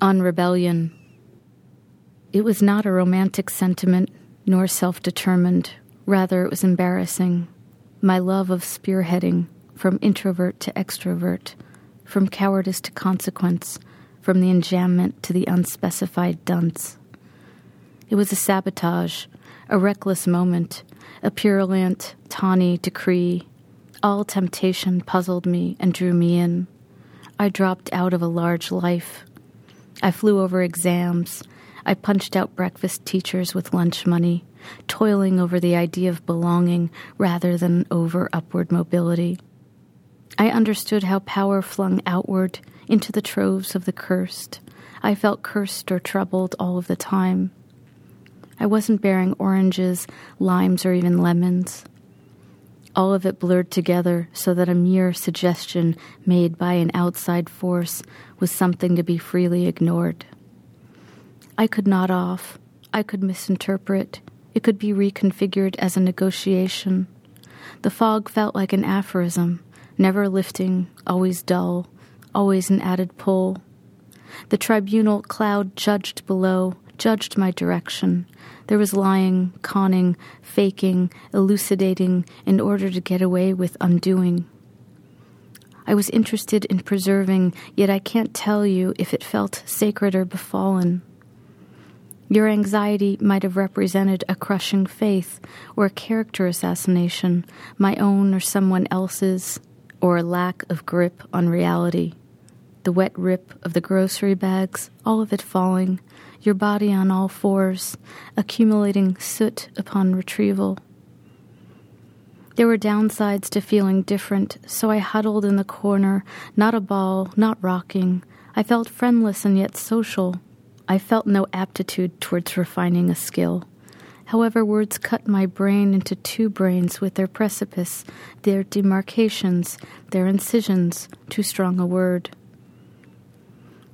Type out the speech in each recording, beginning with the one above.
On rebellion. It was not a romantic sentiment, nor self determined. Rather, it was embarrassing. My love of spearheading, from introvert to extrovert, from cowardice to consequence, from the enjambment to the unspecified dunce. It was a sabotage, a reckless moment, a purulent, tawny decree. All temptation puzzled me and drew me in. I dropped out of a large life. I flew over exams. I punched out breakfast teachers with lunch money, toiling over the idea of belonging rather than over upward mobility. I understood how power flung outward into the troves of the cursed. I felt cursed or troubled all of the time. I wasn't bearing oranges, limes, or even lemons. All of it blurred together so that a mere suggestion made by an outside force was something to be freely ignored. I could nod off. I could misinterpret. It could be reconfigured as a negotiation. The fog felt like an aphorism, never lifting, always dull, always an added pull. The tribunal cloud judged below, judged my direction. There was lying, conning, faking, elucidating in order to get away with undoing. I was interested in preserving, yet I can't tell you if it felt sacred or befallen. Your anxiety might have represented a crushing faith or a character assassination, my own or someone else's, or a lack of grip on reality the wet rip of the grocery bags, all of it falling, your body on all fours, accumulating soot upon retrieval. There were downsides to feeling different, so I huddled in the corner, not a ball, not rocking. I felt friendless and yet social. I felt no aptitude towards refining a skill. However, words cut my brain into two brains with their precipice, their demarcations, their incisions, too strong a word.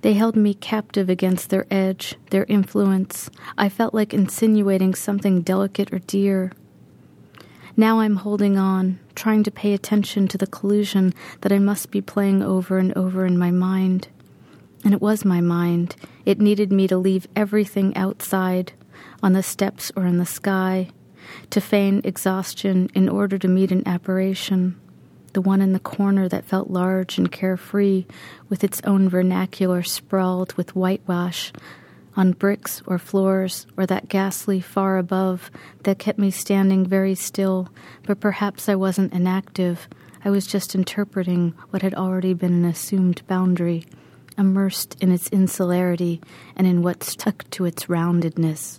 They held me captive against their edge, their influence. I felt like insinuating something delicate or dear. Now I'm holding on, trying to pay attention to the collusion that I must be playing over and over in my mind. And it was my mind. It needed me to leave everything outside, on the steps or in the sky, to feign exhaustion in order to meet an apparition the one in the corner that felt large and carefree, with its own vernacular sprawled with whitewash on bricks or floors, or that ghastly far above that kept me standing very still, but perhaps I wasn't inactive. I was just interpreting what had already been an assumed boundary, immersed in its insularity and in what stuck to its roundedness.